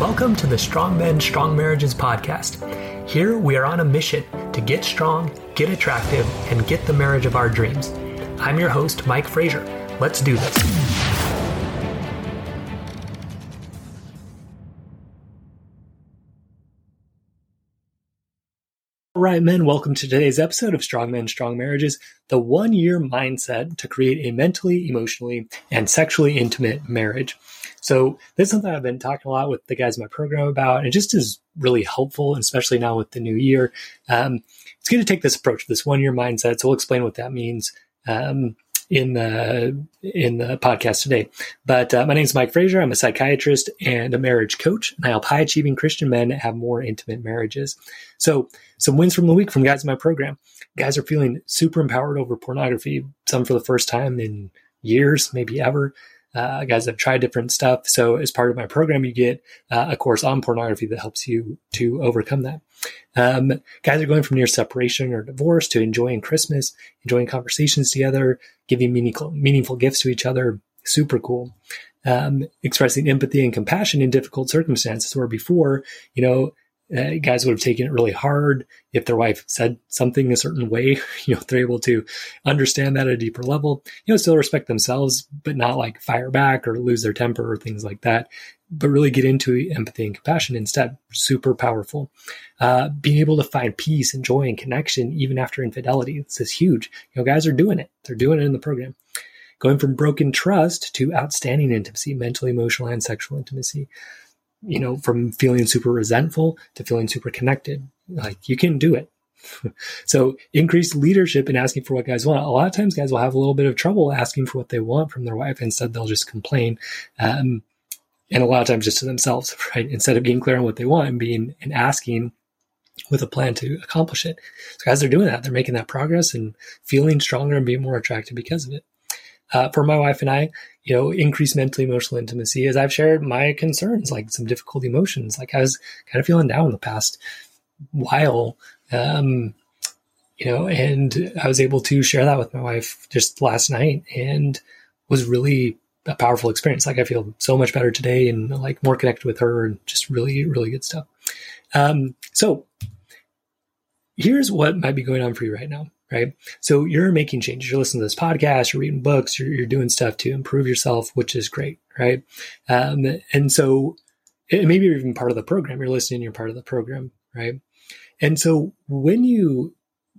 Welcome to the Strong Men, Strong Marriages podcast. Here we are on a mission to get strong, get attractive, and get the marriage of our dreams. I'm your host, Mike Frazier. Let's do this. All right, men, welcome to today's episode of Strong Men, Strong Marriages, the one year mindset to create a mentally, emotionally, and sexually intimate marriage. So this is something I've been talking a lot with the guys in my program about, and it just is really helpful, especially now with the new year. Um, it's good to take this approach, this one year mindset. So we'll explain what that means. Um, in the in the podcast today. But uh, my name is Mike Frazier. I'm a psychiatrist and a marriage coach, and I help high achieving Christian men have more intimate marriages. So, some wins from the week from guys in my program. Guys are feeling super empowered over pornography. Some for the first time in years, maybe ever uh, guys have tried different stuff. So as part of my program, you get uh, a course on pornography that helps you to overcome that. Um, guys are going from near separation or divorce to enjoying Christmas, enjoying conversations together, giving meaningful, meaningful gifts to each other. Super cool. Um, expressing empathy and compassion in difficult circumstances where before, you know, uh, guys would have taken it really hard if their wife said something a certain way. You know, they're able to understand that at a deeper level. You know, still respect themselves, but not like fire back or lose their temper or things like that. But really get into empathy and compassion instead. Super powerful. Uh, being able to find peace and joy and connection even after infidelity. This is huge. You know, guys are doing it. They're doing it in the program. Going from broken trust to outstanding intimacy, mental, emotional, and sexual intimacy you know, from feeling super resentful to feeling super connected. Like you can do it. so increased leadership in asking for what guys want. A lot of times guys will have a little bit of trouble asking for what they want from their wife. Instead, they'll just complain. Um, and a lot of times just to themselves, right? Instead of being clear on what they want and being and asking with a plan to accomplish it. So guys are doing that. They're making that progress and feeling stronger and being more attractive because of it uh, for my wife and I, you know, increased mental emotional intimacy as I've shared my concerns, like some difficult emotions. Like I was kind of feeling down the past while, um, you know, and I was able to share that with my wife just last night and was really a powerful experience. Like I feel so much better today and like more connected with her and just really, really good stuff. Um, so here's what might be going on for you right now right? So you're making changes. You're listening to this podcast, you're reading books, you're, you're doing stuff to improve yourself, which is great, right? Um, and so it, maybe you're even part of the program. You're listening, you're part of the program, right? And so when you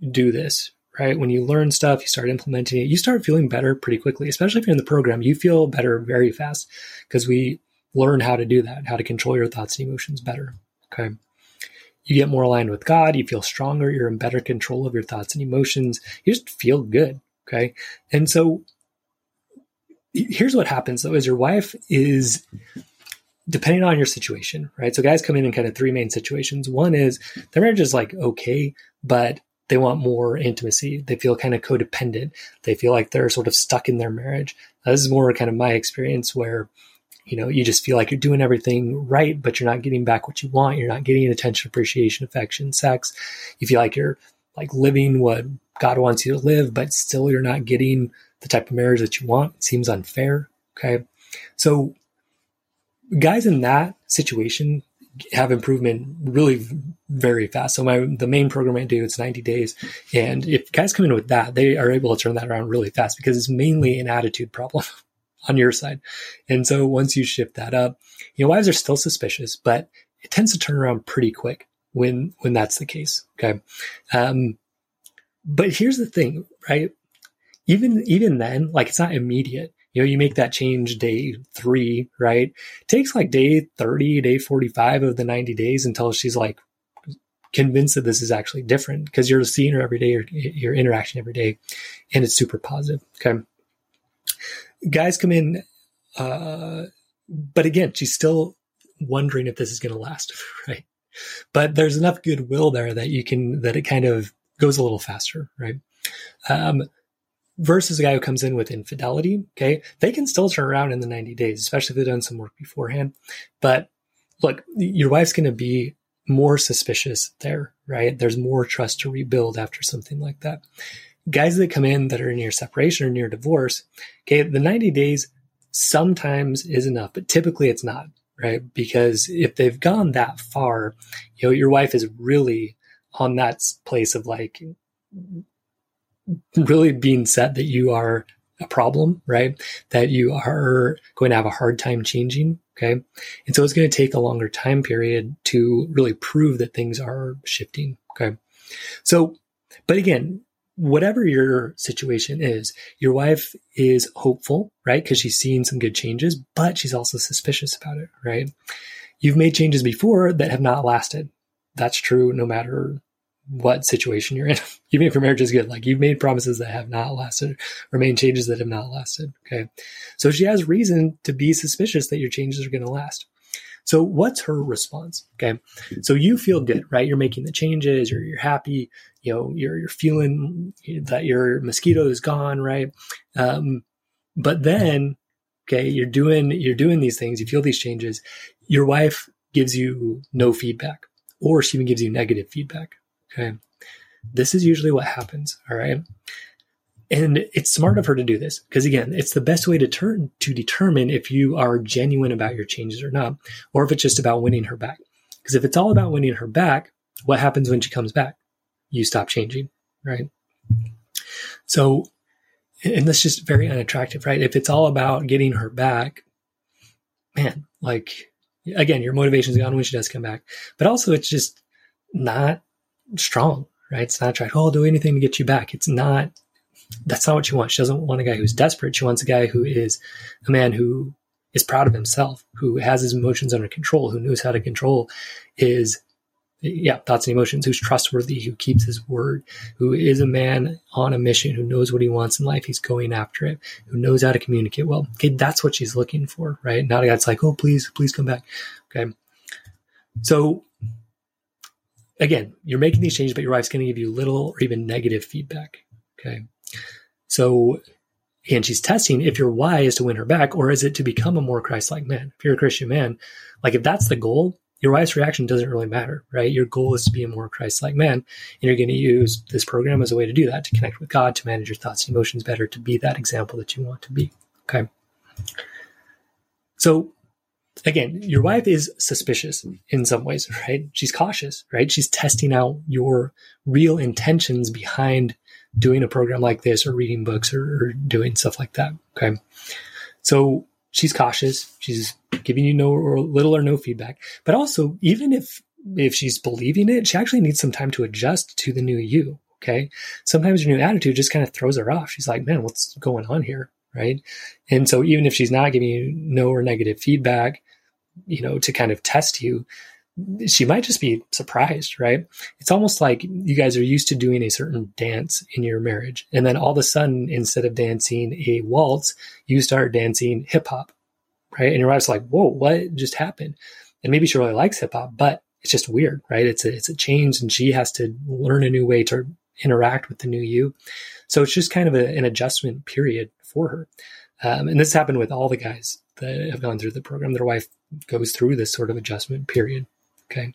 do this, right, when you learn stuff, you start implementing it, you start feeling better pretty quickly, especially if you're in the program, you feel better very fast because we learn how to do that, how to control your thoughts and emotions better. Okay you get more aligned with God, you feel stronger, you're in better control of your thoughts and emotions, you just feel good. Okay. And so here's what happens though is your wife is depending on your situation, right? So guys come in in kind of three main situations. One is their marriage is like okay, but they want more intimacy. They feel kind of codependent. They feel like they're sort of stuck in their marriage. This is more kind of my experience where you know, you just feel like you're doing everything right, but you're not getting back what you want. You're not getting attention, appreciation, affection, sex. You feel like you're like living what God wants you to live, but still you're not getting the type of marriage that you want. It seems unfair. Okay. So guys in that situation have improvement really very fast. So my the main program I do it's 90 days, and if guys come in with that, they are able to turn that around really fast because it's mainly an attitude problem. on your side. And so once you shift that up, you know, wives are still suspicious, but it tends to turn around pretty quick when, when that's the case. Okay. Um, but here's the thing, right? Even, even then, like it's not immediate. You know, you make that change day three, right? It takes like day 30, day 45 of the 90 days until she's like convinced that this is actually different because you're seeing her every day, you're interacting every day, and it's super positive. Okay guys come in, uh, but again, she's still wondering if this is going to last, right? But there's enough goodwill there that you can, that it kind of goes a little faster, right? Um, versus a guy who comes in with infidelity, okay, they can still turn around in the 90 days, especially if they've done some work beforehand. But look, your wife's going to be more suspicious there, right? There's more trust to rebuild after something like that guys that come in that are near separation or near divorce, okay, the 90 days sometimes is enough, but typically it's not, right? Because if they've gone that far, you know, your wife is really on that place of like really being set that you are a problem, right? That you are going to have a hard time changing. Okay. And so it's going to take a longer time period to really prove that things are shifting. Okay. So, but again, whatever your situation is, your wife is hopeful, right? Because she's seen some good changes, but she's also suspicious about it, right? You've made changes before that have not lasted. That's true no matter what situation you're in. Even if your marriage is good, like you've made promises that have not lasted or made changes that have not lasted. Okay. So she has reason to be suspicious that your changes are going to last. So what's her response? Okay. So you feel good, right? You're making the changes, you're, you're happy, you know, you're, you're feeling that your mosquito is gone, right? Um, but then, okay, you're doing, you're doing these things, you feel these changes. Your wife gives you no feedback or she even gives you negative feedback. Okay. This is usually what happens. All right. And it's smart of her to do this because again, it's the best way to turn to determine if you are genuine about your changes or not, or if it's just about winning her back. Because if it's all about winning her back, what happens when she comes back? You stop changing, right? So, and that's just very unattractive, right? If it's all about getting her back, man, like again, your motivation's gone when she does come back. But also it's just not strong, right? It's not trying, oh, I'll do anything to get you back. It's not, that's not what she wants. She doesn't want a guy who's desperate. She wants a guy who is a man who is proud of himself, who has his emotions under control, who knows how to control his, yeah, thoughts and emotions, who's trustworthy, who keeps his word, who is a man on a mission, who knows what he wants in life. He's going after it, who knows how to communicate well. Okay. That's what she's looking for, right? Not a guy that's like, oh, please, please come back. Okay. So again, you're making these changes, but your wife's going to give you little or even negative feedback. Okay. So, and she's testing if your why is to win her back or is it to become a more Christ like man? If you're a Christian man, like if that's the goal, your wife's reaction doesn't really matter, right? Your goal is to be a more Christ like man. And you're going to use this program as a way to do that, to connect with God, to manage your thoughts and emotions better, to be that example that you want to be. Okay. So again, your wife is suspicious in some ways, right? She's cautious, right? She's testing out your real intentions behind doing a program like this or reading books or, or doing stuff like that. Okay. So she's cautious. She's giving you no or little or no feedback. But also, even if if she's believing it, she actually needs some time to adjust to the new you. Okay. Sometimes your new attitude just kind of throws her off. She's like, man, what's going on here? right? And so even if she's not giving you no or negative feedback, you know, to kind of test you, she might just be surprised, right? It's almost like you guys are used to doing a certain dance in your marriage. And then all of a sudden, instead of dancing a waltz, you start dancing hip hop, right? And your wife's like, whoa, what just happened? And maybe she really likes hip hop, but it's just weird, right? It's a, it's a change and she has to learn a new way to interact with the new you. So it's just kind of a, an adjustment period for her. Um, and this happened with all the guys that have gone through the program. Their wife goes through this sort of adjustment period. Okay.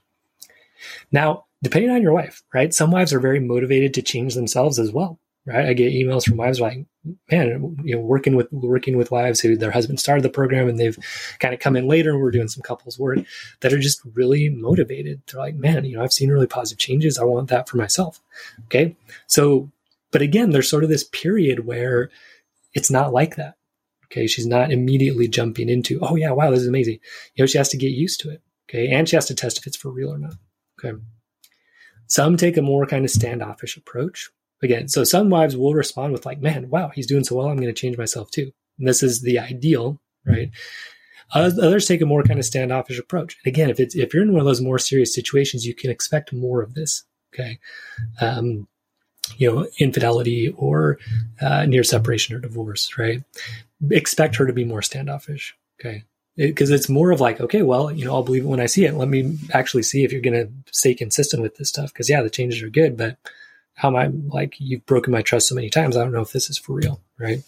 Now, depending on your wife, right? Some wives are very motivated to change themselves as well, right? I get emails from wives like, man, you know, working with working with wives who their husband started the program and they've kind of come in later and we're doing some couples work that are just really motivated. They're like, man, you know, I've seen really positive changes. I want that for myself. Okay. So, but again, there's sort of this period where it's not like that. Okay. She's not immediately jumping into, oh, yeah, wow, this is amazing. You know, she has to get used to it. Okay. And she has to test if it's for real or not. Okay. Some take a more kind of standoffish approach. Again, so some wives will respond with, like, man, wow, he's doing so well. I'm going to change myself too. And this is the ideal, right? Others take a more kind of standoffish approach. And again, if it's if you're in one of those more serious situations, you can expect more of this. Okay, um, you know, infidelity or uh, near separation or divorce, right? Expect her to be more standoffish. Okay. Because it, it's more of like, okay, well, you know, I'll believe it when I see it. Let me actually see if you're going to stay consistent with this stuff. Because, yeah, the changes are good, but how am I like, you've broken my trust so many times. I don't know if this is for real, right?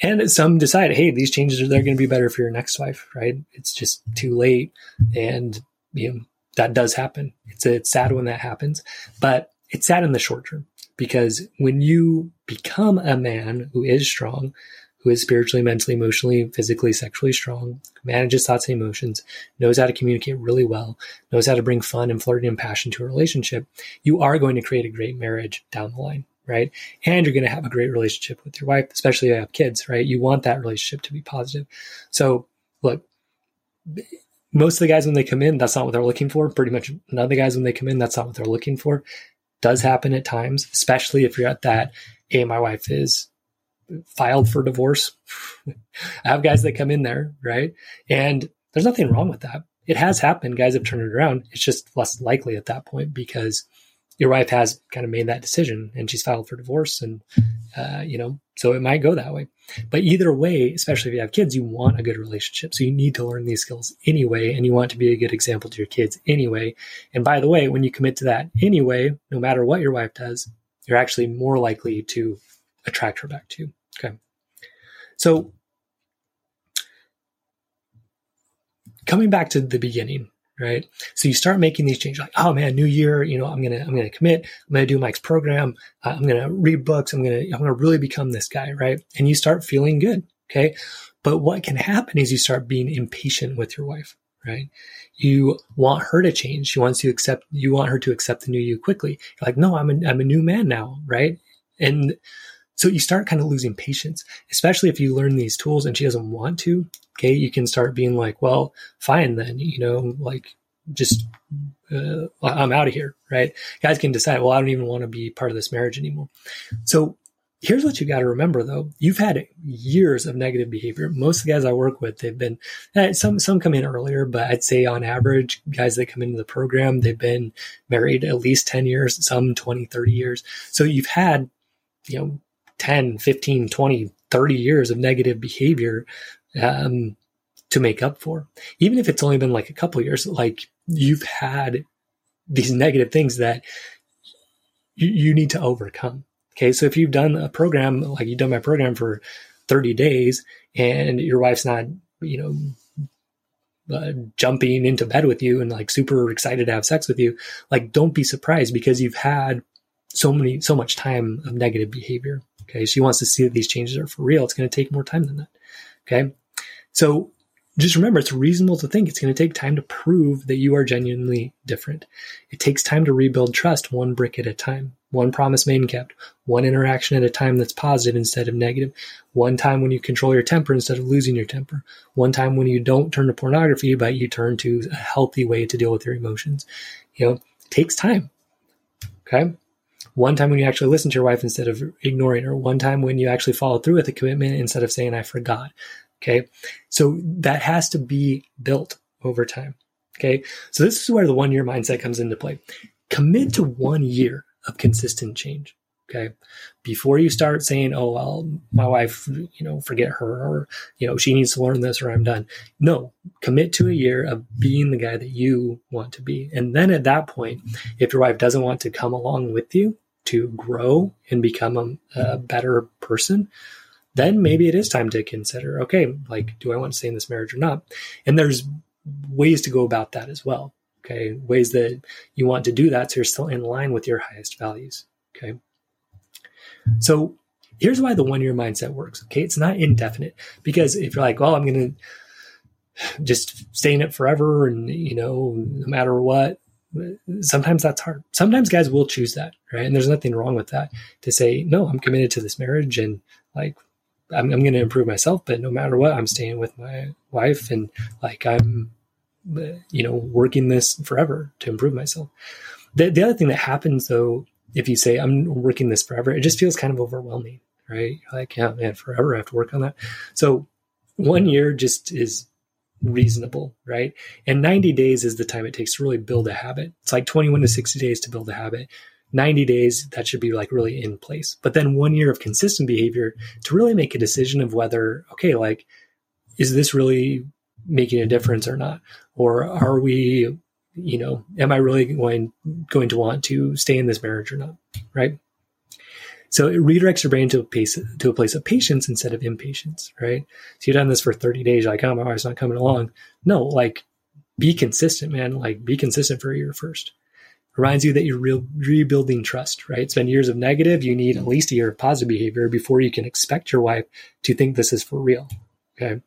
And some decide, hey, these changes are they're going to be better for your next wife, right? It's just too late, and you know that does happen. It's it's sad when that happens, but it's sad in the short term because when you become a man who is strong, who is spiritually, mentally, emotionally, physically, sexually strong, manages thoughts and emotions, knows how to communicate really well, knows how to bring fun and flirting and passion to a relationship, you are going to create a great marriage down the line, right? And you're going to have a great relationship with your wife, especially if you have kids, right? You want that relationship to be positive. So, look, most of the guys when they come in, that's not what they're looking for. Pretty much none of the guys when they come in, that's not what they're looking for. Does happen at times, especially if you're at that. Hey, my wife is filed for divorce. I have guys that come in there, right? And there's nothing wrong with that. It has happened. Guys have turned it around. It's just less likely at that point because your wife has kind of made that decision and she's filed for divorce and uh, you know so it might go that way but either way especially if you have kids you want a good relationship so you need to learn these skills anyway and you want to be a good example to your kids anyway and by the way when you commit to that anyway no matter what your wife does you're actually more likely to attract her back to you okay so coming back to the beginning right? So you start making these changes, like, oh man, new year, you know, I'm gonna, I'm gonna commit, I'm gonna do Mike's program, uh, I'm gonna read books, I'm gonna, I'm gonna really become this guy, right? And you start feeling good, okay? But what can happen is you start being impatient with your wife, right? You want her to change. She wants to accept, you want her to accept the new you quickly. You're like, no, I'm a, I'm a new man now, right? And so you start kind of losing patience, especially if you learn these tools and she doesn't want to. Okay. You can start being like, well, fine then, you know, like just, uh, I'm out of here. Right. Guys can decide, well, I don't even want to be part of this marriage anymore. So here's what you got to remember though. You've had years of negative behavior. Most of the guys I work with, they've been, eh, some, some come in earlier, but I'd say on average, guys that come into the program, they've been married at least 10 years, some 20, 30 years. So you've had, you know, 10, 15, 20, 30 years of negative behavior um, to make up for. Even if it's only been like a couple years, like you've had these negative things that you, you need to overcome. Okay. So if you've done a program, like you've done my program for 30 days and your wife's not, you know, uh, jumping into bed with you and like super excited to have sex with you, like don't be surprised because you've had so many, so much time of negative behavior. Okay. She wants to see that these changes are for real. It's going to take more time than that. Okay. So just remember, it's reasonable to think it's going to take time to prove that you are genuinely different. It takes time to rebuild trust one brick at a time, one promise made and kept, one interaction at a time that's positive instead of negative, one time when you control your temper instead of losing your temper, one time when you don't turn to pornography, but you turn to a healthy way to deal with your emotions. You know, it takes time. Okay one time when you actually listen to your wife instead of ignoring her, one time when you actually follow through with a commitment instead of saying, I forgot. Okay. So that has to be built over time. Okay. So this is where the one year mindset comes into play. Commit to one year of consistent change. Okay. Before you start saying, oh, well, my wife, you know, forget her or, you know, she needs to learn this or I'm done. No, commit to a year of being the guy that you want to be. And then at that point, if your wife doesn't want to come along with you, to grow and become a, a, mm-hmm. better person, then maybe it is time to consider okay, like, do I want to stay in this marriage or not? And there's ways to go about that as well. Okay. Ways that you want to do that so you're still in line with your highest values. Okay. So here's why the one year mindset works. Okay. It's not indefinite because if you're like, well, I'm going to just stay in it forever and, you know, no matter what, sometimes that's hard. Sometimes guys will choose that, right? And there's nothing wrong with that to say, no, I'm committed to this marriage and like I'm, I'm going to improve myself, but no matter what, I'm staying with my wife and like I'm, you know, working this forever to improve myself. The, the other thing that happens though, if you say I'm working this forever, it just feels kind of overwhelming, right? like, yeah, man, forever I have to work on that. So one year just is reasonable, right? And 90 days is the time it takes to really build a habit. It's like 21 to 60 days to build a habit. 90 days, that should be like really in place. But then one year of consistent behavior to really make a decision of whether, okay, like, is this really making a difference or not? Or are we, you know, am I really going, going to want to stay in this marriage or not? Right. So it redirects your brain to a place to a place of patience instead of impatience, right? So you've done this for 30 days, like, oh, my wife's not coming along. No, like be consistent, man. Like be consistent for a year first. reminds you that you're re- rebuilding trust, right? It's been years of negative. You need at least a year of positive behavior before you can expect your wife to think this is for real. Okay.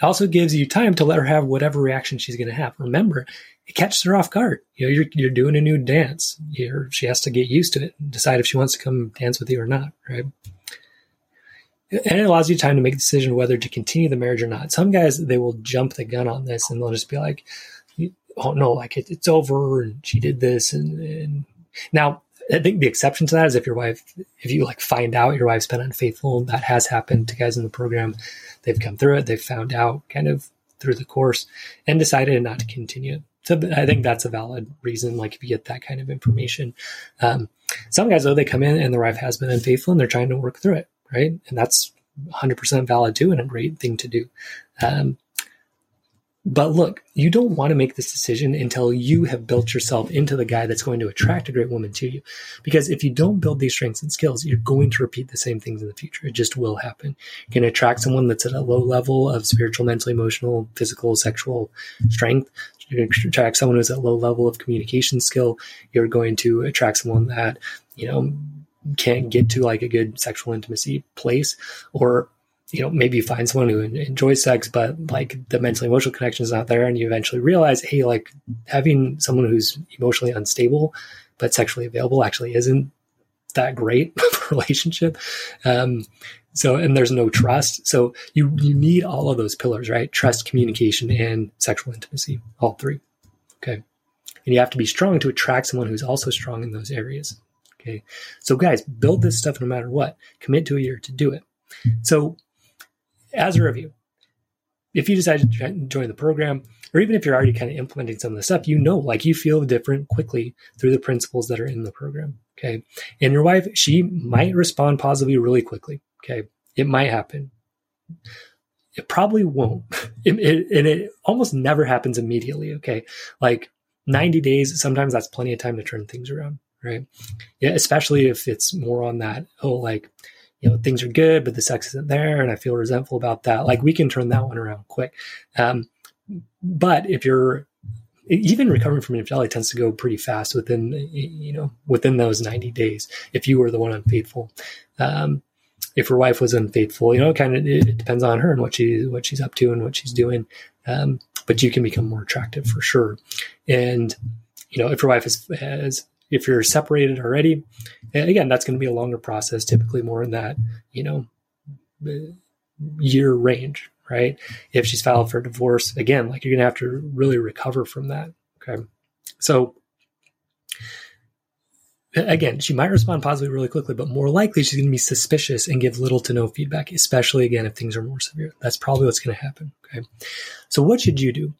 It also gives you time to let her have whatever reaction she's going to have. Remember, it catches her off guard. You know, you're, you're doing a new dance. You're, she has to get used to it and decide if she wants to come dance with you or not, right? And it allows you time to make a decision whether to continue the marriage or not. Some guys, they will jump the gun on this and they'll just be like, oh no, like it, it's over and she did this. And, and now I think the exception to that is if your wife, if you like find out your wife's been unfaithful, that has happened to guys in the program. They've come through it. They've found out kind of through the course and decided not to continue. So I think that's a valid reason. Like if you get that kind of information, um, some guys though they come in and their wife has been unfaithful and they're trying to work through it, right? And that's 100% valid too and a great thing to do. Um, but look, you don't want to make this decision until you have built yourself into the guy that's going to attract a great woman to you. Because if you don't build these strengths and skills, you're going to repeat the same things in the future. It just will happen. You're going to attract someone that's at a low level of spiritual, mental, emotional, physical, sexual strength. You're going to attract someone who's at a low level of communication skill. You're going to attract someone that, you know, can't get to like a good sexual intimacy place or you know, maybe you find someone who enjoys sex, but like the mental emotional connection is not there. And you eventually realize, hey, like having someone who's emotionally unstable, but sexually available actually isn't that great of a relationship. Um, so, and there's no trust. So you, you need all of those pillars, right? Trust, communication, and sexual intimacy, all three. Okay. And you have to be strong to attract someone who's also strong in those areas. Okay. So guys, build this stuff no matter what. Commit to a year to do it. So as a review, if you decide to join the program, or even if you're already kind of implementing some of the stuff, you know, like you feel different quickly through the principles that are in the program. Okay. And your wife, she might respond positively really quickly. Okay. It might happen. It probably won't. It, it, and it almost never happens immediately. Okay. Like 90 days, sometimes that's plenty of time to turn things around. Right. Yeah. Especially if it's more on that, oh, like, you know things are good but the sex isn't there and i feel resentful about that. Like we can turn that one around quick. Um, but if you're even recovering from infidelity tends to go pretty fast within you know within those 90 days if you were the one unfaithful. Um, if your wife was unfaithful you know kind of it depends on her and what she what she's up to and what she's doing. Um, but you can become more attractive for sure. And you know if your wife is, has if you're separated already, again, that's going to be a longer process, typically more in that, you know, year range, right? If she's filed for divorce, again, like you're going to have to really recover from that. Okay. So, again, she might respond positively really quickly, but more likely she's going to be suspicious and give little to no feedback, especially again if things are more severe. That's probably what's going to happen. Okay. So, what should you do?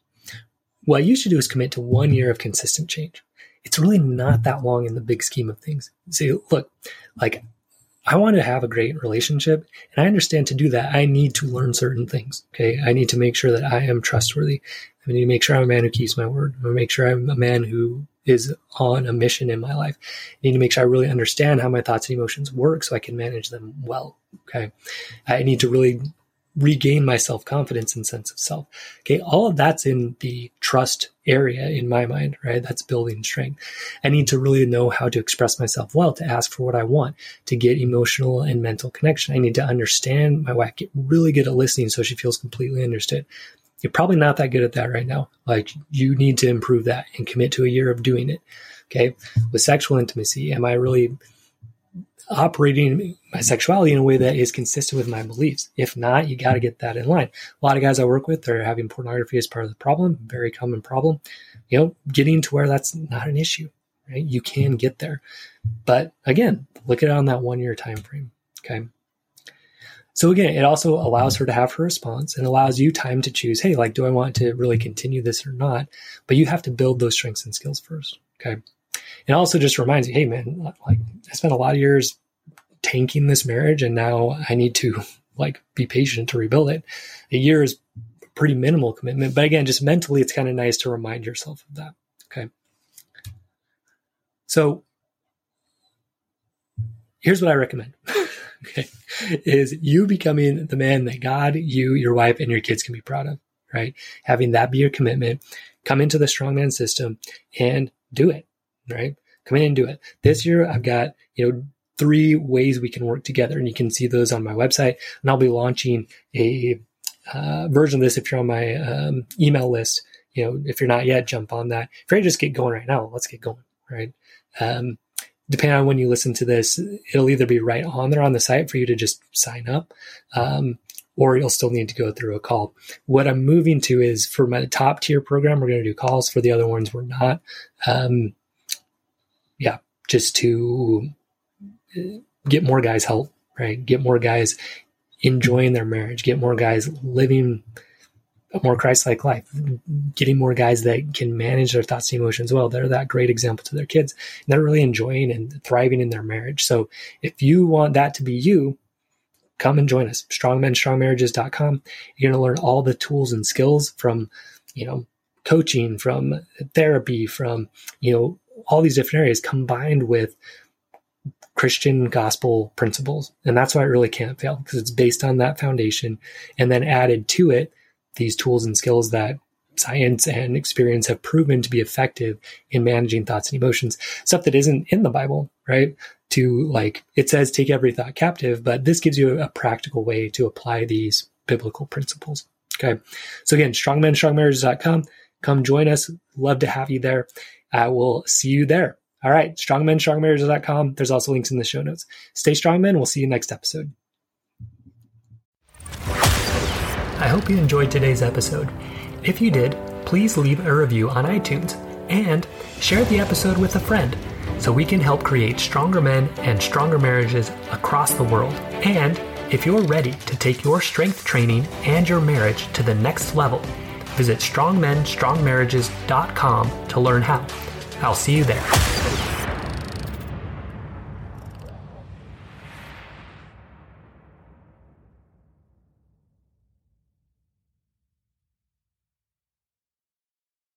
What you should do is commit to one year of consistent change it's really not that long in the big scheme of things. See, look, like I want to have a great relationship, and I understand to do that, I need to learn certain things. Okay. I need to make sure that I am trustworthy. I need to make sure I'm a man who keeps my word. I make sure I'm a man who is on a mission in my life. I need to make sure I really understand how my thoughts and emotions work so I can manage them well. Okay. I need to really regain my self confidence and sense of self. Okay, all of that's in the trust area in my mind, right? That's building strength. I need to really know how to express myself well, to ask for what I want, to get emotional and mental connection. I need to understand my wife, get really good at listening so she feels completely understood. You're probably not that good at that right now. Like you need to improve that and commit to a year of doing it. Okay. With sexual intimacy, am I really operating my sexuality in a way that is consistent with my beliefs. If not, you got to get that in line. A lot of guys I work with are having pornography as part of the problem, very common problem. You know, getting to where that's not an issue, right? You can get there. But again, look at it on that one year time frame. Okay. So again, it also allows her to have her response and allows you time to choose, hey, like, do I want to really continue this or not? But you have to build those strengths and skills first. Okay. And also just reminds you, hey man, like I spent a lot of years tanking this marriage and now I need to like be patient to rebuild it. A year is pretty minimal commitment, but again, just mentally, it's kind of nice to remind yourself of that. Okay. So here's what I recommend. okay. Is you becoming the man that God, you, your wife, and your kids can be proud of, right? Having that be your commitment, come into the strongman system and do it, right? Come in and do it. This year, I've got, you know, three ways we can work together, and you can see those on my website. And I'll be launching a uh, version of this if you're on my um, email list. You know, if you're not yet, jump on that. If you're just get going right now, let's get going, right? Um, depending on when you listen to this, it'll either be right on there on the site for you to just sign up, um, or you'll still need to go through a call. What I'm moving to is for my top tier program, we're going to do calls. For the other ones, we're not. Um, just to get more guys help, right? Get more guys enjoying their marriage, get more guys living a more Christ-like life, getting more guys that can manage their thoughts and emotions well. They're that great example to their kids. And they're really enjoying and thriving in their marriage. So if you want that to be you, come and join us. Strongmenstrongmarriages.com. You're going to learn all the tools and skills from, you know, coaching, from therapy, from, you know, all these different areas combined with Christian gospel principles. And that's why it really can't fail because it's based on that foundation and then added to it these tools and skills that science and experience have proven to be effective in managing thoughts and emotions, stuff that isn't in the Bible, right? To like, it says take every thought captive, but this gives you a practical way to apply these biblical principles. Okay. So again, strongmenstrongmarriages.com. Come join us. Love to have you there. I will see you there. All right. Strongmenstrongmarriages.com. There's also links in the show notes. Stay strong, men. We'll see you next episode. I hope you enjoyed today's episode. If you did, please leave a review on iTunes and share the episode with a friend so we can help create stronger men and stronger marriages across the world. And if you're ready to take your strength training and your marriage to the next level, visit strongmenstrongmarriages.com to learn how. I'll see you there.